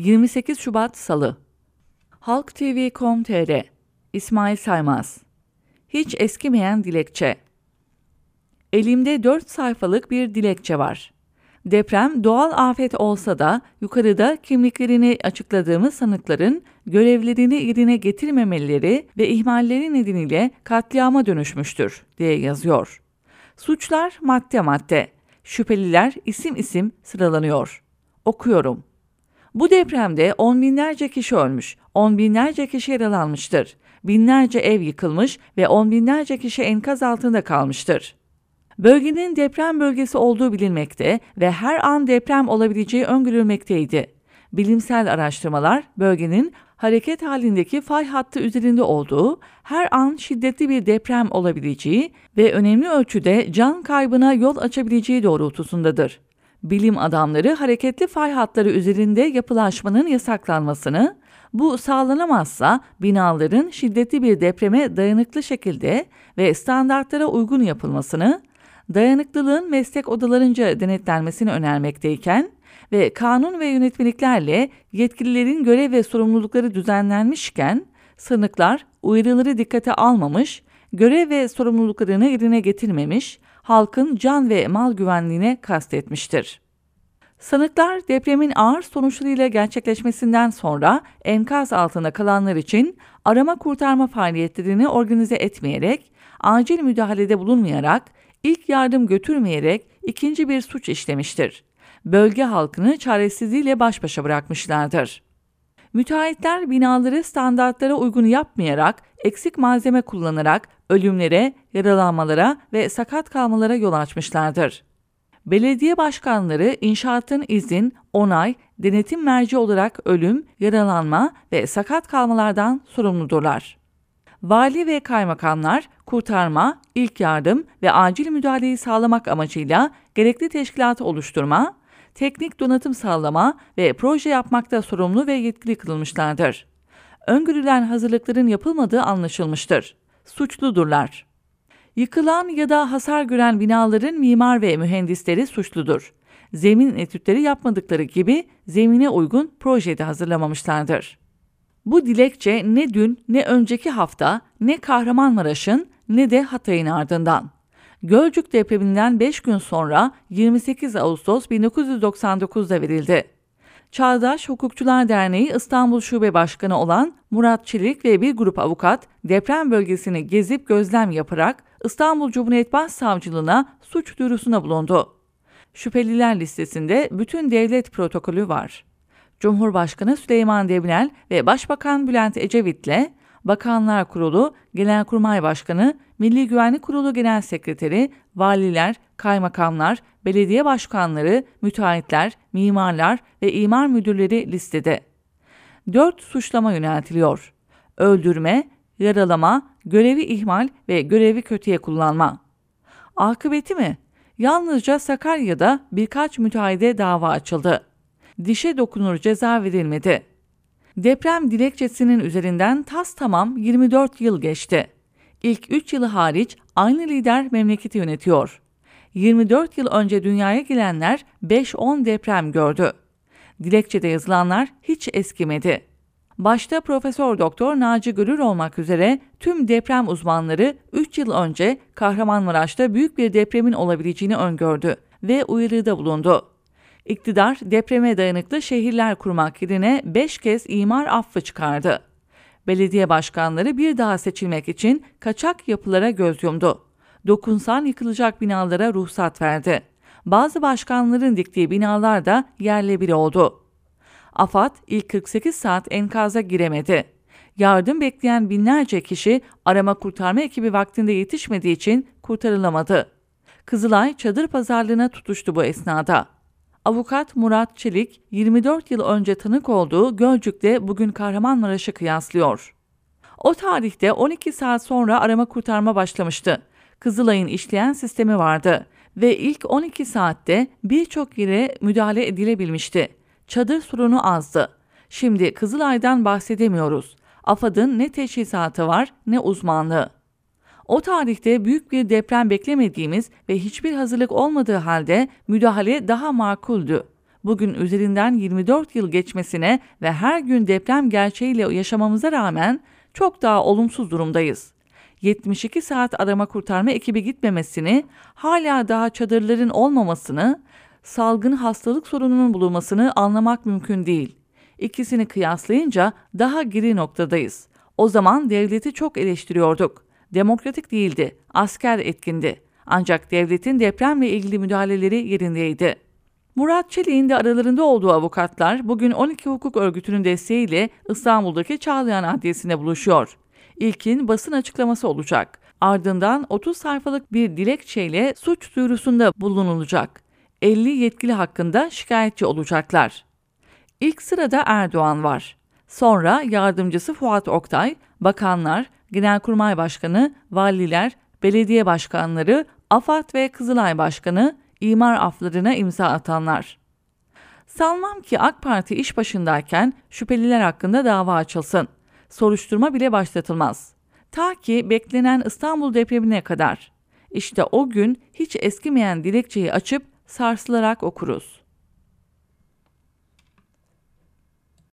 28 Şubat Salı Halk TV.com.tr İsmail Saymaz Hiç eskimeyen dilekçe Elimde 4 sayfalık bir dilekçe var. Deprem doğal afet olsa da yukarıda kimliklerini açıkladığımız sanıkların görevlerini yerine getirmemeleri ve ihmalleri nedeniyle katliama dönüşmüştür diye yazıyor. Suçlar madde madde, şüpheliler isim isim sıralanıyor. Okuyorum. Bu depremde on binlerce kişi ölmüş, on binlerce kişi yaralanmıştır. Binlerce ev yıkılmış ve on binlerce kişi enkaz altında kalmıştır. Bölgenin deprem bölgesi olduğu bilinmekte ve her an deprem olabileceği öngörülmekteydi. Bilimsel araştırmalar bölgenin hareket halindeki fay hattı üzerinde olduğu, her an şiddetli bir deprem olabileceği ve önemli ölçüde can kaybına yol açabileceği doğrultusundadır. Bilim adamları hareketli fay hatları üzerinde yapılaşmanın yasaklanmasını, bu sağlanamazsa binaların şiddetli bir depreme dayanıklı şekilde ve standartlara uygun yapılmasını, dayanıklılığın meslek odalarınca denetlenmesini önermekteyken ve kanun ve yönetmeliklerle yetkililerin görev ve sorumlulukları düzenlenmişken sınıklar uyarıları dikkate almamış, görev ve sorumluluklarını yerine getirmemiş, halkın can ve mal güvenliğine kastetmiştir. Sanıklar depremin ağır sonuçlarıyla gerçekleşmesinden sonra enkaz altında kalanlar için arama kurtarma faaliyetlerini organize etmeyerek, acil müdahalede bulunmayarak, ilk yardım götürmeyerek ikinci bir suç işlemiştir. Bölge halkını çaresizliğiyle baş başa bırakmışlardır. Müteahhitler binaları standartlara uygun yapmayarak, eksik malzeme kullanarak ölümlere, yaralanmalara ve sakat kalmalara yol açmışlardır. Belediye başkanları inşaatın izin, onay, denetim merci olarak ölüm, yaralanma ve sakat kalmalardan sorumludurlar. Vali ve kaymakamlar kurtarma, ilk yardım ve acil müdahaleyi sağlamak amacıyla gerekli teşkilatı oluşturma, teknik donatım sağlama ve proje yapmakta sorumlu ve yetkili kılınmışlardır. Öngörülen hazırlıkların yapılmadığı anlaşılmıştır. Suçludurlar. Yıkılan ya da hasar gören binaların mimar ve mühendisleri suçludur. Zemin etütleri yapmadıkları gibi zemine uygun projede hazırlamamışlardır. Bu dilekçe ne dün ne önceki hafta ne Kahramanmaraş'ın ne de Hatay'ın ardından. Gölcük depreminden 5 gün sonra 28 Ağustos 1999'da verildi. Çağdaş Hukukçular Derneği İstanbul Şube Başkanı olan Murat Çelik ve bir grup avukat deprem bölgesini gezip gözlem yaparak İstanbul Cumhuriyet Başsavcılığına suç duyurusuna bulundu. Şüpheliler listesinde bütün devlet protokolü var. Cumhurbaşkanı Süleyman Demirel ve Başbakan Bülent Ecevit'le Bakanlar Kurulu, Genelkurmay Başkanı, Milli Güvenlik Kurulu Genel Sekreteri, valiler, kaymakamlar, belediye başkanları, müteahhitler, mimarlar ve imar müdürleri listede. 4 suçlama yöneltiliyor. Öldürme, yaralama, görevi ihmal ve görevi kötüye kullanma. Akıbeti mi? Yalnızca Sakarya'da birkaç müteahhide dava açıldı. Dişe dokunur ceza verilmedi. Deprem dilekçesinin üzerinden tas tamam 24 yıl geçti. İlk 3 yılı hariç aynı lider memleketi yönetiyor. 24 yıl önce dünyaya gelenler 5-10 deprem gördü. Dilekçede yazılanlar hiç eskimedi. Başta Profesör Doktor Naci Görür olmak üzere tüm deprem uzmanları 3 yıl önce Kahramanmaraş'ta büyük bir depremin olabileceğini öngördü ve uyarıda bulundu. İktidar depreme dayanıklı şehirler kurmak yerine 5 kez imar affı çıkardı. Belediye başkanları bir daha seçilmek için kaçak yapılara göz yumdu. Dokunsan yıkılacak binalara ruhsat verdi. Bazı başkanların diktiği binalar da yerle bir oldu. AFAD ilk 48 saat enkaza giremedi. Yardım bekleyen binlerce kişi arama kurtarma ekibi vaktinde yetişmediği için kurtarılamadı. Kızılay çadır pazarlığına tutuştu bu esnada. Avukat Murat Çelik 24 yıl önce tanık olduğu Gölcük'te bugün Kahramanmaraş'ı kıyaslıyor. O tarihte 12 saat sonra arama kurtarma başlamıştı. Kızılay'ın işleyen sistemi vardı ve ilk 12 saatte birçok yere müdahale edilebilmişti. Çadır sorunu azdı. Şimdi Kızılay'dan bahsedemiyoruz. AFAD'ın ne teşhisatı var ne uzmanlığı. O tarihte büyük bir deprem beklemediğimiz ve hiçbir hazırlık olmadığı halde müdahale daha makuldü. Bugün üzerinden 24 yıl geçmesine ve her gün deprem gerçeğiyle yaşamamıza rağmen çok daha olumsuz durumdayız. 72 saat arama kurtarma ekibi gitmemesini, hala daha çadırların olmamasını, salgın hastalık sorununun bulunmasını anlamak mümkün değil. İkisini kıyaslayınca daha geri noktadayız. O zaman devleti çok eleştiriyorduk. Demokratik değildi, asker etkindi. Ancak devletin depremle ilgili müdahaleleri yerindeydi. Murat Çelik'in de aralarında olduğu avukatlar bugün 12 hukuk örgütünün desteğiyle İstanbul'daki Çağlayan Adliyesi'nde buluşuyor. İlkin basın açıklaması olacak. Ardından 30 sayfalık bir dilekçeyle suç duyurusunda bulunulacak. 50 yetkili hakkında şikayetçi olacaklar. İlk sırada Erdoğan var. Sonra yardımcısı Fuat Oktay, bakanlar, Genelkurmay Başkanı, valiler, belediye başkanları, AFAD ve Kızılay Başkanı imar aflarına imza atanlar. Sanmam ki AK Parti iş başındayken şüpheliler hakkında dava açılsın. Soruşturma bile başlatılmaz. Ta ki beklenen İstanbul depremine kadar. İşte o gün hiç eskimeyen dilekçeyi açıp sarsılarak okuruz.